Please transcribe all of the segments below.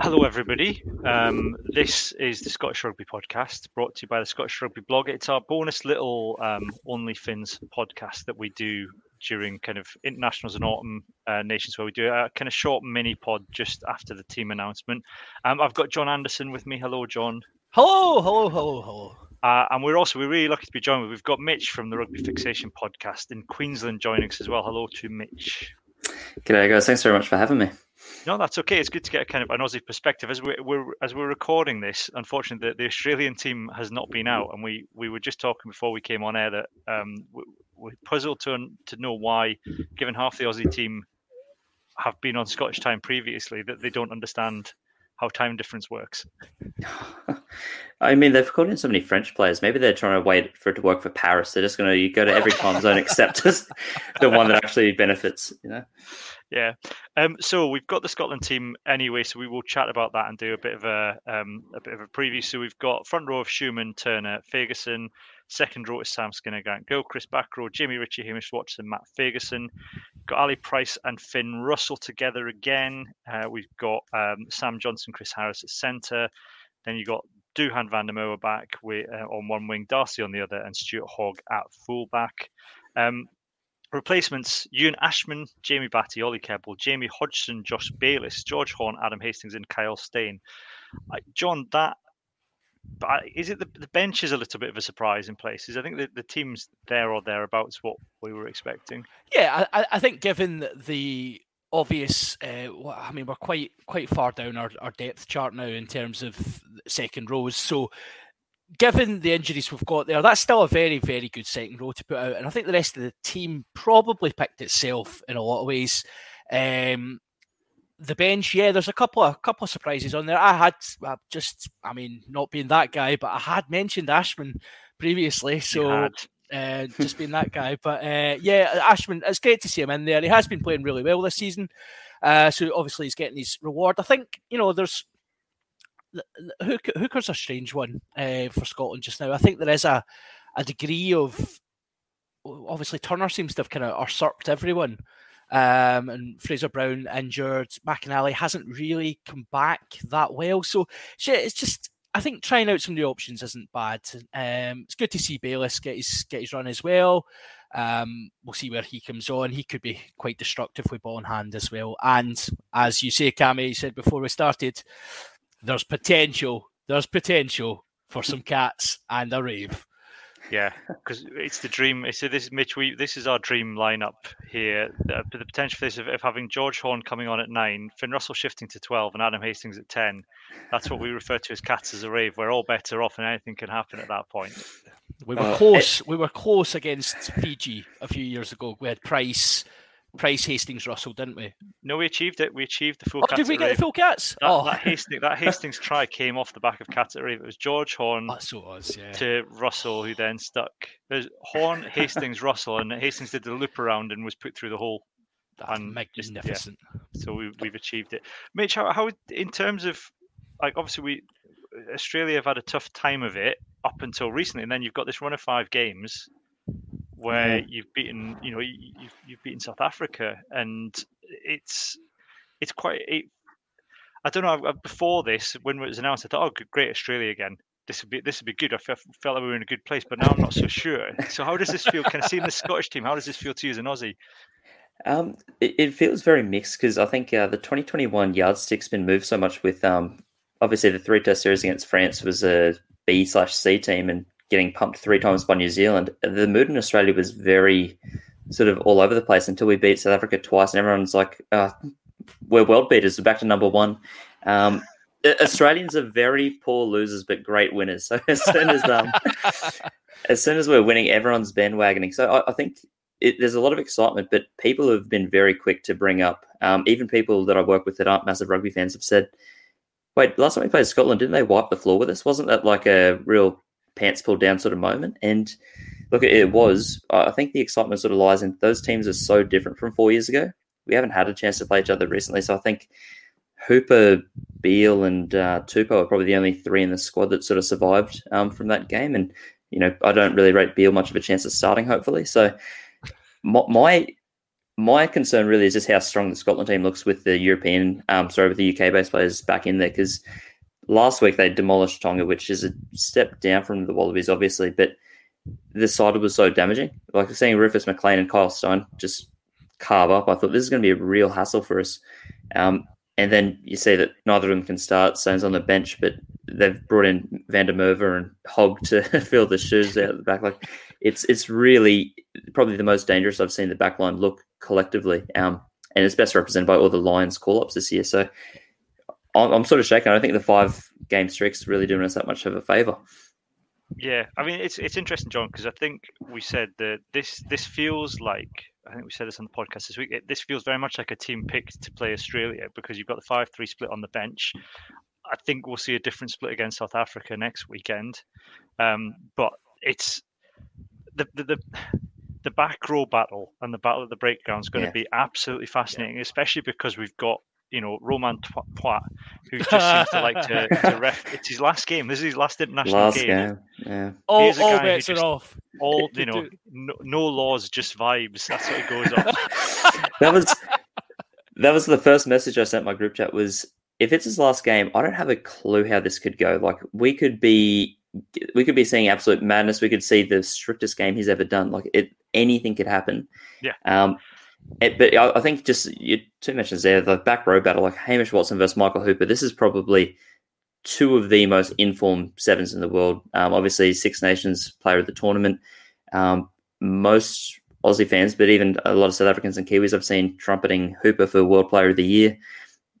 Hello, everybody. Um, this is the Scottish Rugby Podcast brought to you by the Scottish Rugby Blog. It's our bonus little um, OnlyFins podcast that we do during kind of internationals and autumn uh, nations, where we do a kind of short mini pod just after the team announcement. Um, I've got John Anderson with me. Hello, John. Hello, hello, hello, hello. Uh, and we're also we're really lucky to be joined with. We've got Mitch from the Rugby Fixation podcast in Queensland joining us as well. Hello to Mitch. G'day, guys. Thanks very much for having me. No, that's okay. It's good to get a kind of an Aussie perspective as we're, we're as we're recording this. Unfortunately, the, the, Australian team has not been out, and we we were just talking before we came on air that um, we, we're puzzled to to know why, given half the Aussie team have been on Scottish time previously, that they don't understand how time difference works. I mean, they've called in so many French players. Maybe they're trying to wait for it to work for Paris. They're just going to you go to every time zone except the one that actually benefits. You know. Yeah. Um, so we've got the Scotland team anyway, so we will chat about that and do a bit of a um, a bit of a preview. So we've got front row of Schoeman, Turner, Fagerson. Second row is Sam Skinner, Grant Gilchrist. Chris Backrow, Jimmy Ritchie, Hamish Watson, Matt Fagerson. Got Ali Price and Finn Russell together again. Uh, we've got um, Sam Johnson, Chris Harris at centre. Then you've got Duhan van der Merwe back with, uh, on one wing, Darcy on the other, and Stuart Hogg at fullback. Um, Replacements: Ewan Ashman, Jamie Batty, Ollie Kebble, Jamie Hodgson, Josh Bayliss, George Horne, Adam Hastings, and Kyle Steyn. John, that is it the, the bench is a little bit of a surprise in places. I think the, the team's there or thereabouts what we were expecting. Yeah, I, I think given the obvious, uh, I mean, we're quite quite far down our, our depth chart now in terms of second rows. So given the injuries we've got there, that's still a very, very good second row to put out. And I think the rest of the team probably picked itself in a lot of ways. Um, the bench, yeah, there's a couple of couple of surprises on there. I had uh, just, I mean, not being that guy, but I had mentioned Ashman previously, so uh, just being that guy. But uh, yeah, Ashman, it's great to see him in there. He has been playing really well this season, uh, so obviously he's getting his reward. I think you know there's Hooker's a strange one uh, for Scotland just now. I think there is a a degree of obviously Turner seems to have kind of usurped everyone. Um, and Fraser Brown injured. McInally hasn't really come back that well. So it's just I think trying out some new options isn't bad. Um, it's good to see Bayliss get his get his run as well. Um, we'll see where he comes on. He could be quite destructive with ball in hand as well. And as you say, Cammy, you said before we started, there's potential. There's potential for some cats and a rave. Yeah, because it's the dream. So this is Mitch. We this is our dream lineup here. The, the potential for this of, of, having George Horne coming on at nine, Finn Russell shifting to twelve, and Adam Hastings at ten. That's what we refer to as cats as a rave. We're all better off, and anything can happen at that point. We were uh, close. It, we were close against Fiji a few years ago. We had Price, Price Hastings Russell, didn't we? No, we achieved it. We achieved the full. Oh, did we get the full cats? That, oh, that Hastings, that Hastings try came off the back of Cats at Rave. It was George Horne. Oh, That's what it was, yeah. to Russell, who then stuck. There's Horne, Hastings, Russell, and Hastings did the loop around and was put through the hole. That's and magnificent. Just, yeah. So we, we've achieved it. Mitch, how, how in terms of like obviously we Australia have had a tough time of it up until recently, and then you've got this run of five games where you've beaten, you know, you've, you've beaten South Africa, and it's it's quite. It, I don't know. Before this, when it was announced, I thought, "Oh, great, Australia again. This would be this would be good." I felt, felt like we were in a good place, but now I'm not so sure. So, how does this feel? Kind of seeing the Scottish team, how does this feel to you as an Aussie? Um, it, it, feels very mixed because I think uh, the 2021 yardstick's been moved so much with um, obviously the three test series against France was a B slash C team, and getting pumped three times by New Zealand, the mood in Australia was very sort of all over the place until we beat South Africa twice, and everyone's like, uh, "We're world beaters. We're back to number one." Um, Australians are very poor losers but great winners. So as soon as um, as soon as we're winning, everyone's bandwagoning. So I, I think it, there's a lot of excitement, but people have been very quick to bring up. Um, even people that I work with that aren't massive rugby fans have said, "Wait, last time we played Scotland, didn't they wipe the floor with us? Wasn't that like a real pants pulled down sort of moment. And look, it was. I think the excitement sort of lies in those teams are so different from four years ago. We haven't had a chance to play each other recently, so I think Hooper, Beale, and uh, are probably the only three in the squad that sort of survived um, from that game. And you know, I don't really rate Beale much of a chance of starting. Hopefully, so my, my my concern really is just how strong the Scotland team looks with the European, um, sorry, with the UK based players back in there because last week they demolished Tonga, which is a step down from the Wallabies, obviously, but the side was so damaging. Like seeing Rufus McLean and Kyle Steyn just carve up, I thought this is going to be a real hassle for us. Um, and then you see that neither of them can start. Stone's on the bench, but they've brought in Van der Merwe and Hogg to fill the shoes out the back. Like it's it's really probably the most dangerous I've seen the back line look collectively. Um, and it's best represented by all the Lions call ups this year. So I'm, I'm sort of shaken. I don't think the five game streak's really doing us that much of a favour. Yeah, I mean it's it's interesting, John, because I think we said that this this feels like I think we said this on the podcast this week. It, this feels very much like a team picked to play Australia because you've got the five three split on the bench. I think we'll see a different split against South Africa next weekend, um, but it's the, the the the back row battle and the battle at the breakdown is going yeah. to be absolutely fascinating, yeah. especially because we've got you know, Romain Poite, who just seems to like to, to ref. It's his last game. This is his last international last game. game. Yeah. All, all bets just, are off. All you know, no, no, laws, just vibes. That's what it goes off. that was that was the first message I sent my group chat. Was if it's his last game, I don't have a clue how this could go. Like we could be we could be seeing absolute madness. We could see the strictest game he's ever done. Like it, anything could happen. Yeah. Um, it, but I, I, think just you, two mentions there, the back row battle, like Hamish Watson versus Michael Hooper. This is probably two of the most informed sevens in the world. Um, obviously, Six Nations player of the tournament. Um, most Aussie fans, but even a lot of South Africans and Kiwis, I've seen trumpeting Hooper for World Player of the Year.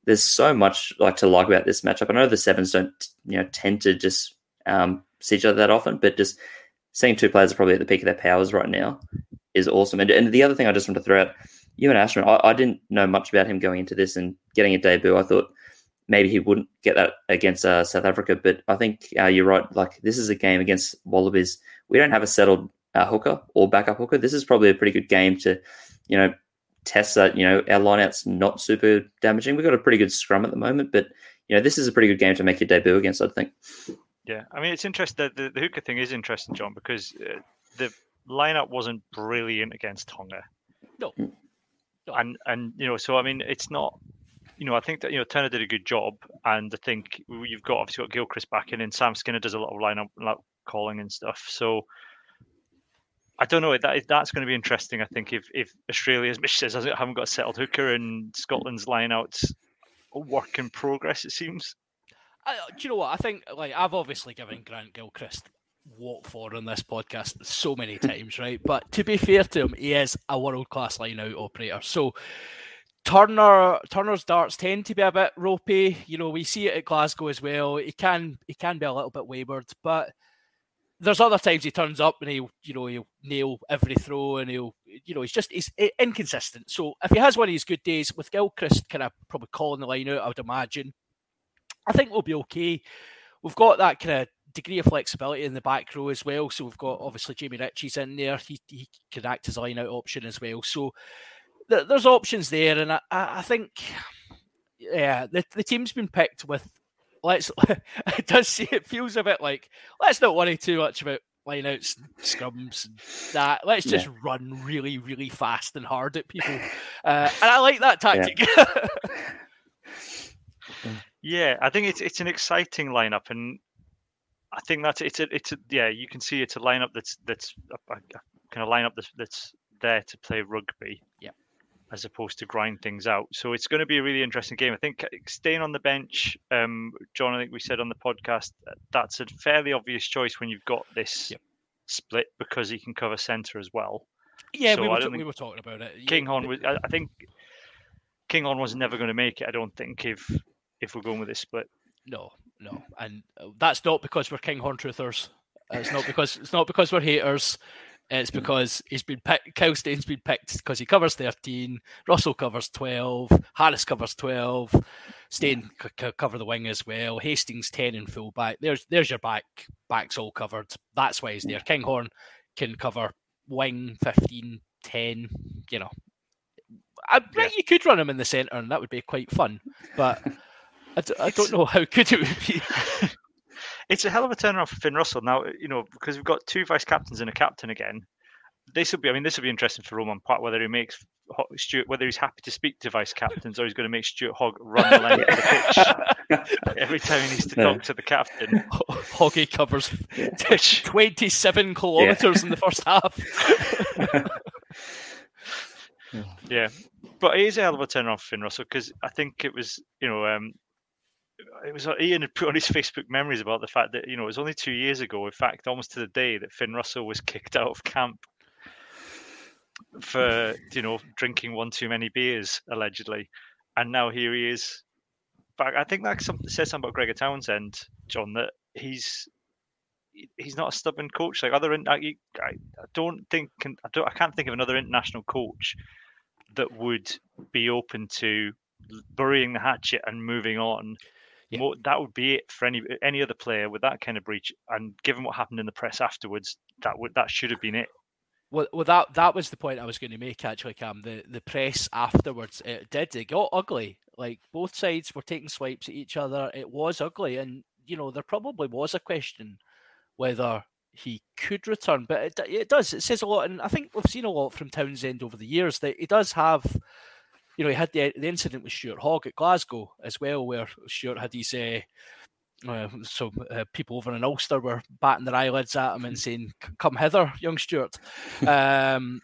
There's so much like to like about this matchup. I know the sevens don't, you know, tend to just um, see each other that often, but just seeing two players are probably at the peak of their powers right now is awesome. And, and the other thing I just want to throw out Ewan Ashman, I, I, didn't know much about him going into this and getting a debut. I thought maybe he wouldn't get that against uh, South Africa, but I think uh, you're right. Like this is a game against Wallabies. We don't have a settled uh, hooker or backup hooker. This is probably a pretty good game to, you know, test that. You know, our lineout's not super damaging. We've got a pretty good scrum at the moment, but you know, this is a pretty good game to make your debut against. I think. Yeah, I mean, it's interesting. The, the hooker thing is interesting, John, because uh, the lineout wasn't brilliant against Tonga. No. Mm and and you know, so I mean, it's not. You know, I think that you know Turner did a good job, and I think you've got obviously got Gilchrist back in, and Sam Skinner does a lot of lineout like calling and stuff. So I don't know. That that's going to be interesting. I think if if Australia, as Mitch says, haven't got a settled hooker, and Scotland's lineouts a work in progress, it seems. do you know what? I think like I've obviously given Grant Gilchrist what for on this podcast so many times, right? But to be fair to him, he is a world class line out operator. So Turner Turner's darts tend to be a bit ropey. You know, we see it at Glasgow as well. He can he can be a little bit wayward, but there's other times he turns up and he'll you know he'll nail every throw and he'll you know he's just he's eh, inconsistent. So if he has one of his good days with Gilchrist kind of probably calling the line out, I would imagine. I think we'll be okay. We've got that kind of degree of flexibility in the back row as well. So we've got obviously Jamie Ritchie's in there. He, he can act as a line out option as well. So th- there's options there. And I, I think, yeah, the, the team's been picked with, let's, it does see, it feels a bit like, let's not worry too much about lineouts, scrums, and that. Let's just yeah. run really, really fast and hard at people. Uh, and I like that tactic. Yeah. yeah, I think it's it's an exciting lineup, and I think that's it's a it's a yeah you can see it's a lineup that's that's a, a kind of lineup that's that's there to play rugby. Yeah. As opposed to grind things out, so it's going to be a really interesting game. I think uh, Steyn on the bench, um, John. I think we said on the podcast uh, that's a fairly obvious choice when you've got this yep. split because he can cover centre as well. Yeah, so we, were, we were talking about it. Kinghorn was. I, I think Kinghorn was never going to make it. I don't think if if we're going with this split. No, no, and uh, that's not because we're Kinghorn truthers. It's not because it's not because we're haters. It's because he's been picked. Kyle Steyn's been picked because he covers thirteen. Russell covers twelve. Harris covers twelve. Steyn c- c- cover the wing as well. Hastings ten in full back. There's there's your back. Back's all covered. That's why he's there. Kinghorn can cover wing 15, 10, You know, I bet yeah. you could run him in the centre, and that would be quite fun. But I d- I don't know how good it would be. it's a hell of a turnaround for Finn Russell now. You know because we've got two vice captains and a captain again. this will be. I mean, this will be interesting for Romain Poite whether he makes Stuart whether he's happy to speak to vice captains or he's going to make Stuart Hogg run the length of the pitch every time he needs to talk to the captain. Hoggy covers twenty-seven kilometers yeah. in the first half. yeah, but it is a hell of a turn off for Finn Russell because I think it was you know um, it was uh, Ian had put on his Facebook memories about the fact that you know it was only two years ago, in fact, almost to the day that Finn Russell was kicked out of camp for you know drinking one too many beers allegedly, and now here he is. But I think that says something about Gregor Townsend, John, that he's he's not a stubborn coach like other. I, I don't think I don't I can't think of another international coach that would be open to burying the hatchet and moving on yeah. More, that would be it for any any other player with that kind of breach. And given what happened in the press afterwards, that would that should have been it. Well, well, that that was the point I was going to make. Actually, Cam, the the press afterwards it did it got ugly. Like both sides were taking swipes at each other. It was ugly, and you know there probably was a question whether he could return, but it, it does. It says a lot, and I think we've seen a lot from Townsend over the years that he does have you know, he had the, the incident with Stuart Hogg at Glasgow as well, where Stuart had his uh, uh, so uh, people over in Ulster were batting their eyelids at him and mm. saying, "Come hither, young Stuart." Um,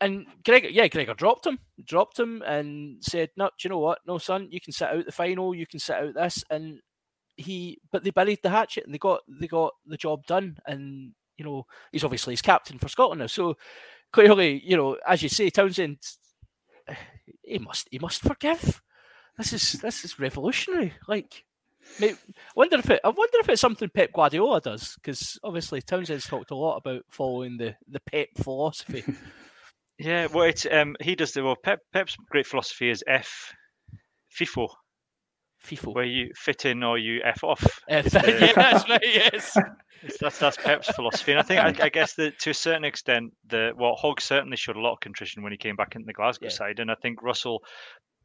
and Gregor, yeah, Gregor dropped him, dropped him, and said, "No, do you know what? No, son, you can sit out the final. You can sit out this." And he, but they buried the hatchet and they got they got the job done. And you know, he's obviously his captain for Scotland now. So clearly, you know, as you say, Townsend he must he must forgive. This is this is revolutionary. Like, I wonder if it I wonder if it's something Pep Guardiola does because obviously Townsend's talked a lot about following the the Pep philosophy. yeah, well, it's um he does the well. Pep Pep's great philosophy is F FIFO. FIFO. Where you fit in or you F off. Yeah, that's right, yes. That's that's Pep's philosophy, and I think I, I, guess that to a certain extent, the well, Hogg certainly showed a lot of contrition when he came back into the Glasgow yeah. side, and I think Russell,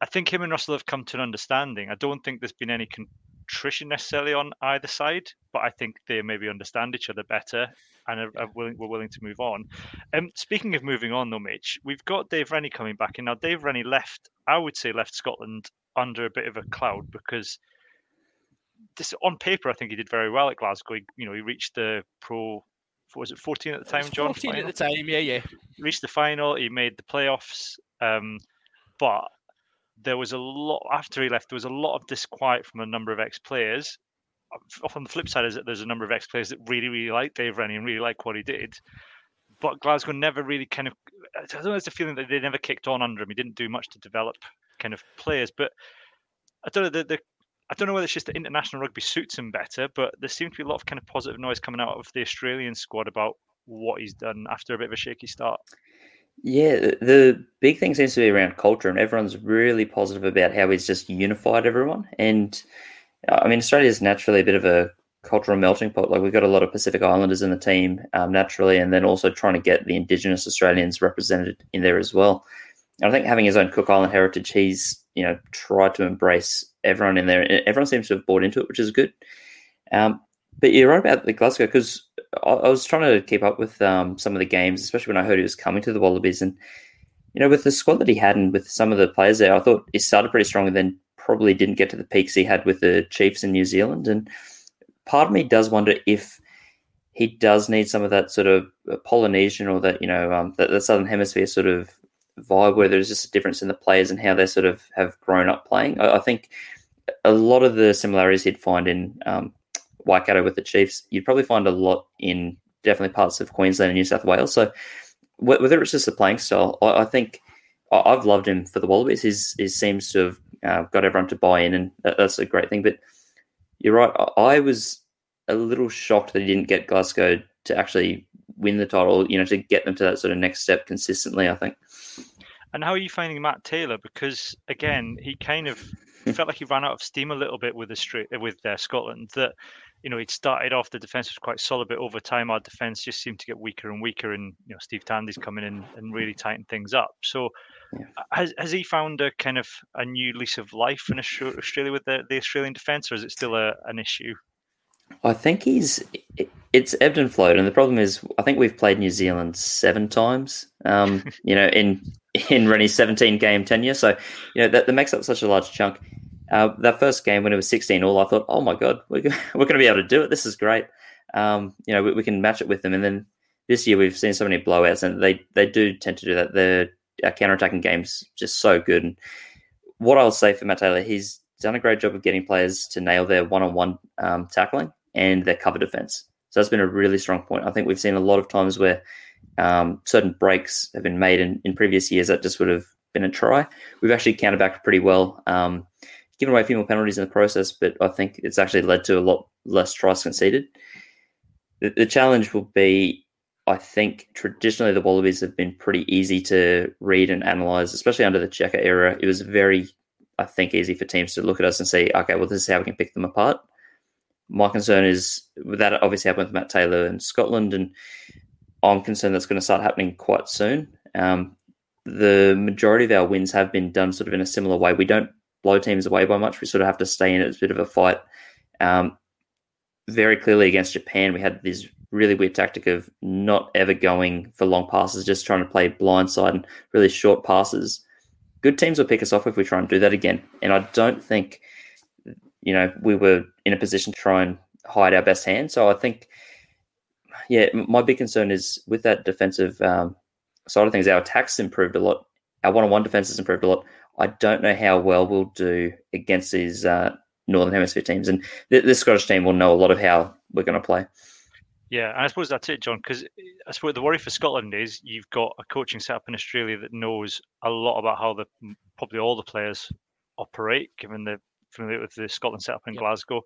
I think him and Russell have come to an understanding. I don't think there's been any contrition necessarily on either side, but I think they maybe understand each other better and are, are willing, we're willing to move on. Um, speaking of moving on, though, Mitch, we've got Dave Rennie coming back, and now Dave Rennie left. I would say left Scotland under a bit of a cloud because this on paper, I think he did very well at Glasgow. He, you know, he reached the pro. Was it 14 at the time, John? 14 final? at the time, yeah, yeah. He reached the final. He made the playoffs, um, but there was a lot after he left. There was a lot of disquiet from a number of ex-players. On the flip side, is that there's a number of ex-players that really, really like Dave Rennie and really like what he did. But Glasgow never really kind of. I don't know. It's a feeling that they never kicked on under him. He didn't do much to develop kind of players, but I don't know. The, the I don't know whether it's just that international rugby suits him better, but there seems to be a lot of kind of positive noise coming out of the Australian squad about what he's done after a bit of a shaky start. Yeah, the big thing seems to be around culture, and everyone's really positive about how he's just unified everyone. And I mean, Australia is naturally a bit of a cultural melting pot. Like we've got a lot of Pacific Islanders in the team um, naturally, and then also trying to get the Indigenous Australians represented in there as well. And I think having his own Cook Island heritage, he's you know tried to embrace everyone in there. Everyone seems to have bought into it, which is good. Um, but you're right about the Glasgow because I, I, was trying to keep up with um, some of the games, especially when I heard he was coming to the Wallabies, and you know with the squad that he had and with some of the players there, I thought he started pretty strong and then probably didn't get to the peaks he had with the Chiefs in New Zealand. And part of me does wonder if he does need some of that sort of Polynesian or that you know um, that the Southern Hemisphere sort of vibe where there's just a difference in the players and how they sort of have grown up playing. I, I think a lot of the similarities you'd find in um, Waikato with the Chiefs, you'd probably find a lot in definitely parts of Queensland and New South Wales. So whether it's just the playing style, I, I think I've loved him for the Wallabies. He's, he seems to have uh, got everyone to buy in, and that, that's a great thing. But you're right. I was a little shocked that he didn't get Glasgow to actually win the title. You know, to get them to that sort of next step consistently. I think. And how are you finding Matt Taylor? Because again, he kind of felt like he ran out of steam a little bit with the with uh, Scotland. That you know he'd started off the defense was quite solid, but over time our defense just seemed to get weaker and weaker. And you know Steve Tandy's coming in and really tighten things up. So yeah. has has he found a kind of a new lease of life in Australia with the, the Australian defense, or is it still a, an issue? I think he's it's ebbed and flowed, and the problem is, I think we've played New Zealand seven times. Um, you know, in in Rennie's seventeen game tenure, so you know that, that makes up such a large chunk. Uh, that first game when it was sixteen all, I thought, oh my god, we're we're going to be able to do it. This is great. Um, you know, we, we, can match it with them, and then this year we've seen so many blowouts, and they they do tend to do that. Their counter attacking games just so good. And what I'll say for Matt Taylor, he's done a great job of getting players to nail their one on one tackling and their cover defense. So that's been a really strong point. I think we've seen a lot of times where um, certain breaks have been made in, in previous years that just would have been a try. We've actually countered back pretty well, um, given away a few more penalties in the process, but I think it's actually led to a lot less tries conceded. The, the challenge will be, I think, traditionally the Wallabies have been pretty easy to read and analyze, especially under the Cheika era. It was very, I think, easy for teams to look at us and say, okay, well, this is how we can pick them apart my concern is that obviously happened with Matt Taylor in Scotland, and I'm concerned that's going to start happening quite soon. Um, the majority of our wins have been done sort of in a similar way. We don't blow teams away by much. We sort of have to stay in it. It's a bit of a fight. Um, very clearly against Japan, we had this really weird tactic of not ever going for long passes, just trying to play blindside and really short passes. Good teams will pick us off if we try and do that again. And I don't think you know, we were in a position to try and hide our best hand. So I think, yeah, my big concern is with that defensive um, side of things, our attacks improved a lot. Our one-on-one defense has improved a lot. I don't know how well we'll do against these uh, Northern Hemisphere teams, and th- this Scottish team will know a lot of how we're going to play. Yeah, and I suppose that's it, John. Because I suppose the worry for Scotland is you've got a coaching setup in Australia that knows a lot about how the probably all the players operate, given the familiar with the Scotland setup in Glasgow.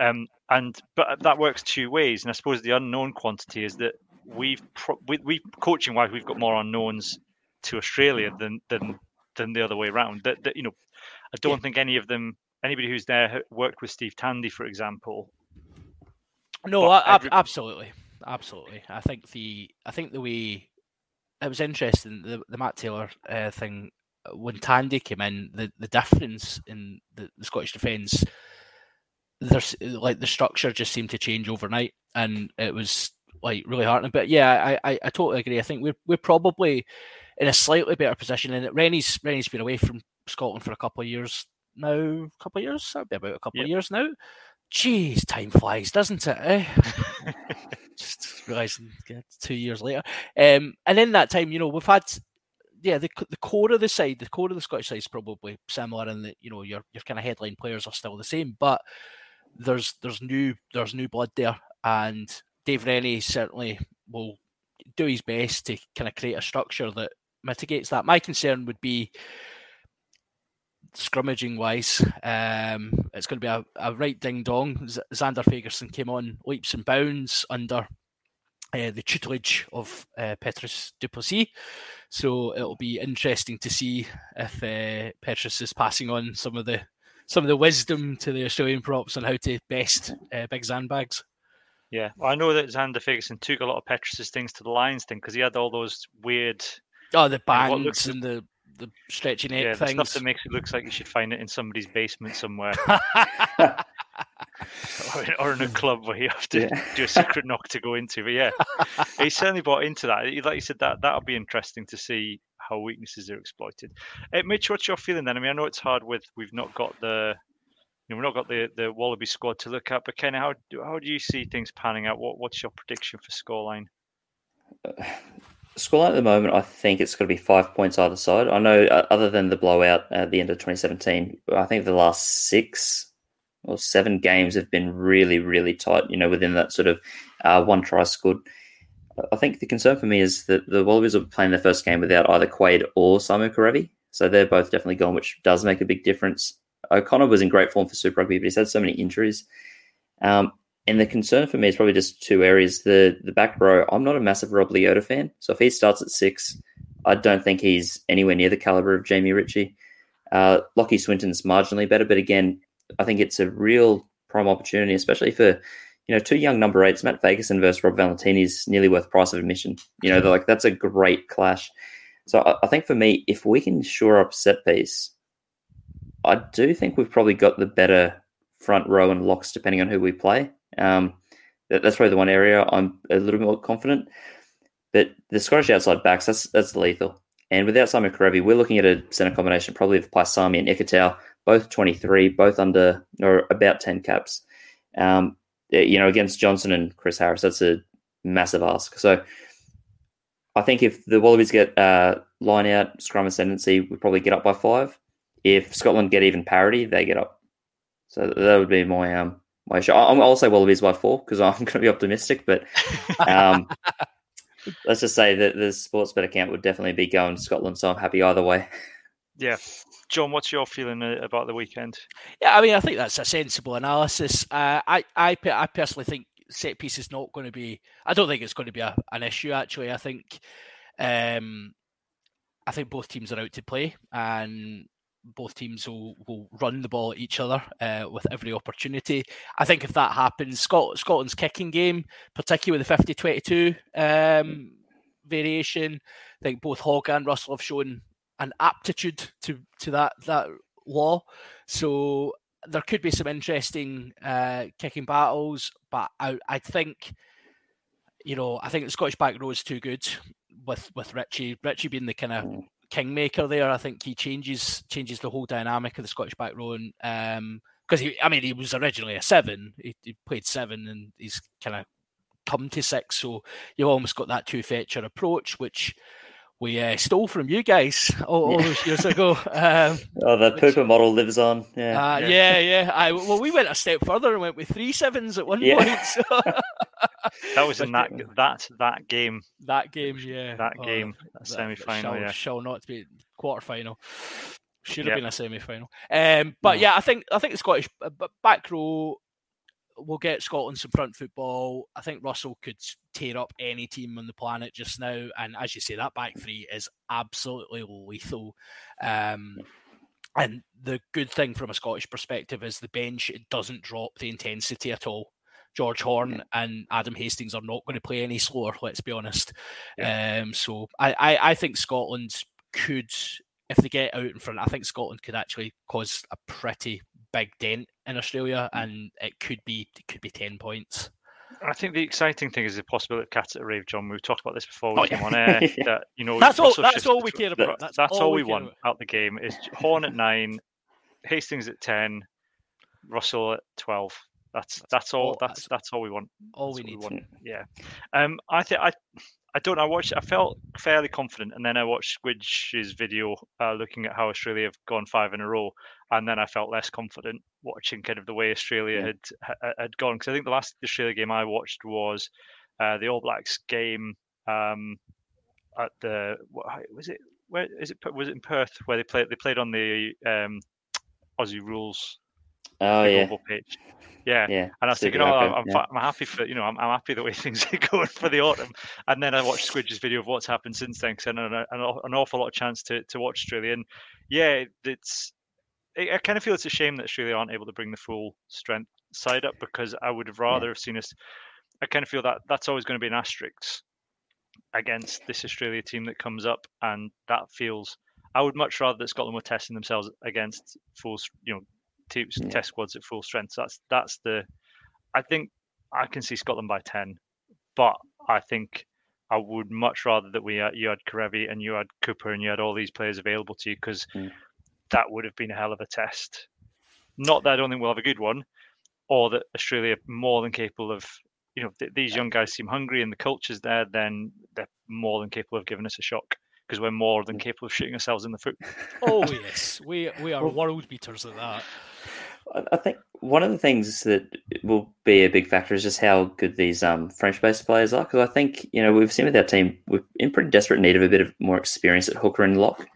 Um, and but that works two ways, and I suppose the unknown quantity is that we've pro- we, we coaching wise we've got more unknowns to Australia than than than the other way around. That, that you know, I don't yeah. think any of them, anybody who's there worked with Steve Tandy, for example. No, every... absolutely, absolutely. I think the I think the way it was interesting the the Matt Taylor uh, thing when Tandy came in, the, the difference in the, the Scottish defence, there's like the structure just seemed to change overnight, and it was like really heartening. But yeah, I, I, I totally agree. I think we're we're probably in a slightly better position. And Rennie's Rennie's been away from Scotland for a couple of years now. A couple of years, that'll be about a couple yep. of years now. Jeez, time flies, doesn't it? Eh? Just realizing two years later. Um, and in that time, you know, we've had yeah, the the core of the side, the core of the Scottish side is probably similar, in that you know your your kind of headline players are still the same, but there's there's new there's new blood there, and Dave Rennie certainly will do his best to kind of create a structure that mitigates that. My concern would be scrummaging wise, um, it's going to be a, a right ding dong. Zander Fagerson came on leaps and bounds under uh, the tutelage of uh, Petrus du Plessis. So it'll be interesting to see if uh, Petrus is passing on some of the some of the wisdom to the Australian props on how to best uh, big sandbags. Yeah, well, I know that Zander Fagerson took a lot of Petrus's things to the Lions thing because he had all those weird. Oh, the bands know, and the the stretchy neck yeah, things. stuff that makes it looks like you should find it in somebody's basement somewhere. or, in, a club where you have to yeah. do a secret knock to go into. But yeah, he certainly bought into that. Like you said, that that'll be interesting to see how weaknesses are exploited. Uh, Mitch, what's your feeling then? I mean, I know it's hard with we've not got the you know, we've not got the, the Wallaby squad to look at, but Ken, how do, how do you see things panning out? What what's your prediction for scoreline? Uh, scoreline at the moment, I think it's going to be five points either side. I know, uh, other than the blowout at the end of 2017, I think the last six or seven games have been really, really tight. You know, within that sort of uh, one try scored. I think the concern for me is that the Wallabies are playing their first game without either Quade or Samu Kerevi. So they're both definitely gone, which does make a big difference. O'Connor was in great form for Super Rugby, but he's had so many injuries. Um, and the concern for me is probably just two areas. The the back row, I'm not a massive Rob Leota fan. So if he starts at six, I don't think he's anywhere near the caliber of Jamie Ritchie. Uh, Lachie Swinton's marginally better, but again, I think it's a real prime opportunity, especially for you know two young number eights. Matt Fagerson versus Rob Valentini is nearly worth price of admission. You know, they're like that's a great clash. So I, I think for me, if we can shore up set piece, I do think we've probably got the better front row and locks depending on who we play. Um, that, that's probably the one area I'm a little bit more confident. But the Scottish outside backs, that's that's lethal. And without Simon Kerevi, we're looking at a centre combination probably of Paisami and Ikitau, both 23, both under or about 10 caps. Um, you know, against Johnson and Chris Harris, that's a massive ask. So I think if the Wallabies get uh, line out, scrum ascendancy, we probably get up by five. If Scotland get even parity, they get up. So that would be my um my show. I'll say Wallabies by four because I'm going to be optimistic, but um, let's just say that the sports bet account would definitely be going to Scotland, so I'm happy either way. Yeah. John, what's your feeling uh, about the weekend? Yeah, I mean, I think that's a sensible analysis. Uh, I, I, I personally think set piece is not going to be. I don't think it's going to be a, an issue. Actually, I think, um, I think both teams are out to play, and both teams will, will run the ball at each other uh, with every opportunity. I think if that happens, Scot- Scotland's kicking game, particularly with the 50 22 um, variation, I think both Hogg and Russell have shown an aptitude to, to that, that law. So there could be some interesting uh, kicking battles, but I, I think, you know, I think the Scottish back row is too good with with Ritchie. Ritchie being the kind of mm kingmaker there. I think he changes changes the whole dynamic of the Scottish back row, and um, because he, I mean, he was originally a seven. He, he played seven, and he's kind of come to six. So you've almost got that two fetcher approach, which we uh, stole from you guys all, all those years ago. Um, oh, the Pooper model lives on. Yeah, uh, yeah, yeah, yeah. I, well, we went a step further and went with three sevens at one yeah. point. So. that was in that that that game. That game, yeah. That oh, game, semi final. Shall, yeah, shall not be quarter final. Should have yep. been a semi final. Um, but mm. yeah, I think I think the Scottish uh, back row will get Scotland some front football. I think Russell could tear up any team on the planet just now. And as you say, that back three is absolutely lethal. Um, and the good thing from a Scottish perspective is the bench it doesn't drop the intensity at all. George Horne and Adam Hastings are not going to play any slower. Let's be honest. Yeah. Um, so I, I, I think Scotland could, if they get out in front, I think Scotland could actually cause a pretty big dent in Australia, mm. and it could be it could be ten points. I think the exciting thing is the possibility of cats at a rave, John. We talked about this before we oh, came yeah. on air. That you know, that's all. That's all we care about. That's, that's all, all we, want about. out the game. Is Horne at nine, Hastings at ten, Russell at twelve. That's that's all. That's that's all we want. All we need. We want. Yeah. Um. I think I. I don't know. I watched. I felt fairly confident, and then I watched Squidge's video uh, looking at how Australia have gone five in a row, and then I felt less confident watching kind of the way Australia yeah. had had gone. Because I think the last Australia game I watched was uh, the All Blacks game um, at the was it where is it was it in Perth where they played they played on the um, Aussie rules oh yeah pitch. Yeah. yeah. And I was thinking, oh, I'm, yeah. I'm, happy for, you know, I'm, I'm happy the way things are going for the autumn. And then I watched Squidge's video of what's happened since then, because I had an, an, awful lot of chance to, to watch Australia. And yeah, it's, I kind of feel it's a shame that Australia aren't able to bring the full strength side up because I would have rather yeah. have seen us. I kind of feel that that's always going to be an asterisk against this Australia team that comes up, and that feels. I would much rather that Scotland were testing themselves against full, you know, teams, yeah. test squads at full strength. So that's that's the. I think I can see Scotland by ten, but I think I would much rather that we had, you had Kerevi and you had Cooper and you had all these players available to you because mm. that would have been a hell of a test. Not that I don't think we'll have a good one, or that Australia are more than capable of. You know, th- these young guys seem hungry and the culture's there. Then they're more than capable of giving us a shock because we're more than capable of shooting ourselves in the foot. oh yes, we we are world beaters at that. I think one of the things that will be a big factor is just how good these um, French-based players are. Because I think you know we've seen with our team we're in pretty desperate need of a bit of more experience at hooker and lock.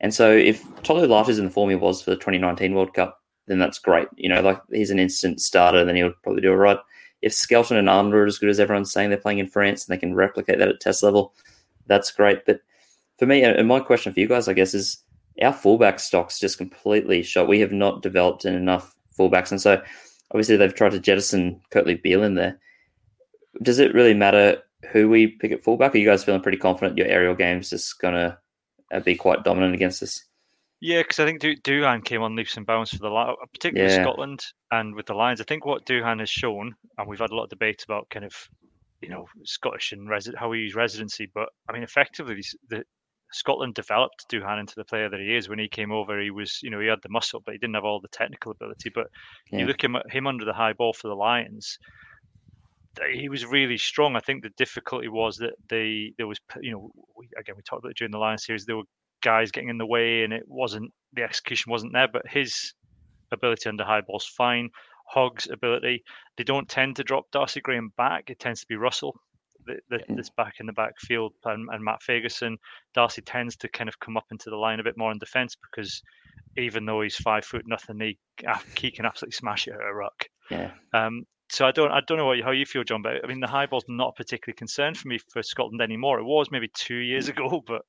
And so if Tolu Latu's in the form he was for the 2019 World Cup, then that's great. You know, like he's an instant starter, then he'll probably do all right. If Skelton and Arnold are as good as everyone's saying they're playing in France and they can replicate that at test level, that's great. But for me, and my question for you guys, I guess, is our fullback stock's just completely shot. We have not developed enough fullbacks. And so obviously they've tried to jettison Kurtley Beale in there. Does it really matter who we pick at fullback? Are you guys feeling pretty confident your aerial game's just going to uh, be quite dominant against us? Yeah, because I think du- Duhan came on leaps and bounds for the uh, particularly Yeah. Scotland and with the Lions. I think what Duhan has shown, and we've had a lot of debate about kind of, you know, Scottish and resi- how we use residency, but I mean, effectively, the Scotland developed Duhan into the player that he is. When he came over, he was, you know, he had the muscle, but he didn't have all the technical ability. But Yeah. you look him at him under the high ball for the Lions. He was really strong. I think the difficulty was that they there was, you know, we, again we talked about it during the Lions series. There were guys getting in the way, and it wasn't the execution wasn't there. But his ability under high ball's fine. Hogg's ability, they don't tend to drop Darcy Graham back. It tends to be Russell th- th- Yeah. that's back in the backfield and, and Matt Fagerson. Darcy tends to kind of come up into the line a bit more in defence because even though he's five foot nothing, he, he can absolutely smash it at a ruck. Yeah. Um, so I don't I don't know what how you feel, John, but I mean the high ball's not particularly concerned for me for Scotland anymore. It was maybe two years ago, but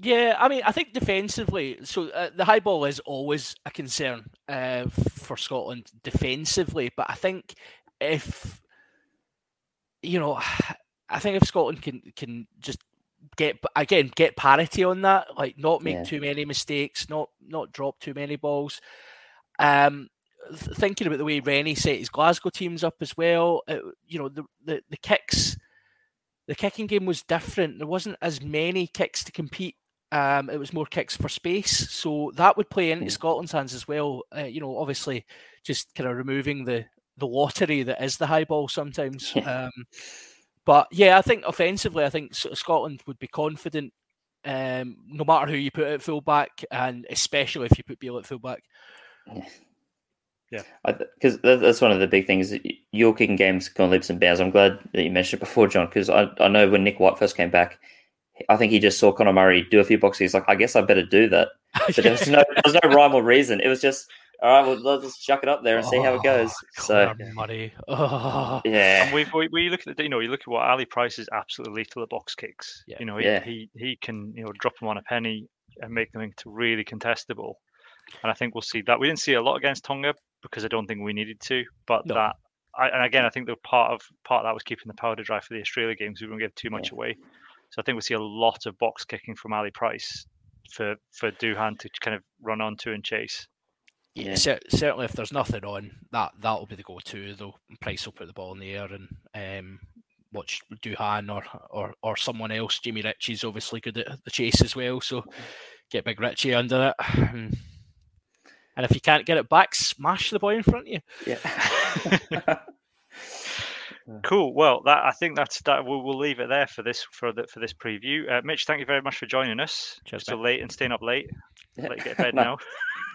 Yeah, I mean, I think defensively, so uh, the high ball is always a concern uh, for Scotland defensively. But I think if you know, I think if Scotland can can just get again get parity on that, like not make Yeah. too many mistakes, not not drop too many balls. Um, th- thinking about the way Rennie set his Glasgow teams up as well, it, you know, the, the the kicks, the kicking game was different. There wasn't as many kicks to compete um, it was more kicks for space, so that would play into Yeah. Scotland's hands as well. Uh, you know, obviously, just kind of removing the the lottery that is the high ball sometimes. Yeah. Um, but yeah, I think offensively, I think Scotland would be confident, um, no matter who you put at fullback, and especially if you put Beale at fullback. Yeah, because that's one of the big things. Your kicking game's gone leaps and bounds. I'm glad that you mentioned it before, John, because I, I know when Nick White first came back, I think he just saw Conor Murray do a few boxes. He's like, I guess I better do that. But there was no, there was no rhyme or reason. It was just, all right, well, let's chuck it up there and see how it goes. Oh, So, Conor Murray. Oh. yeah. And we, we, we look at the, you know, you look at what Ali Price is absolutely lethal at box kicks. Yeah. You know, he, Yeah. he he can you know drop them on a penny and make them into really contestable. And I think we'll see that. We didn't see a lot against Tonga because I don't think we needed to. But No. that, I, and again, I think the part of part of that was keeping the powder dry for the Australia games. We wouldn't give too much Yeah. away. So I think we see a lot of box kicking from Ali Price for for Duhan to kind of run onto and chase. Yeah, Yeah. cer- certainly if there's nothing on, that that'll be the go-to. Though Price will put the ball in the air and um, watch Duhan or or or someone else. Jamie Ritchie's obviously good at the chase as well, so get Big Ritchie under it. And if you can't get it back, smash the boy in front of you. Yeah. Cool. Well, that I think that's that. We'll, we'll leave it there for this for the, for this preview. Uh, Mitch, thank you very much for joining us. Cheers, so late and staying up late. Let you get to bed No.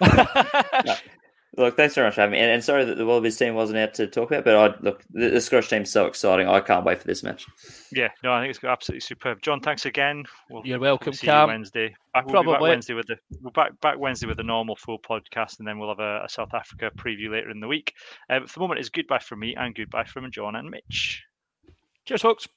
now. Look, thanks very much for having me. And, and sorry that the Wallabies team wasn't out to talk about, but I look, the, the Scottish team's so exciting. I can't wait for this match. Yeah, no, I think it's absolutely superb. John, thanks again. We'll You're welcome, see you Wednesday. Back, we'll be back Probably. Wednesday with the we're back back Wednesday with the normal full podcast, and then we'll have a, a South Africa preview later in the week. Uh, but for the moment, it's goodbye from me and goodbye from John and Mitch. Cheers, folks.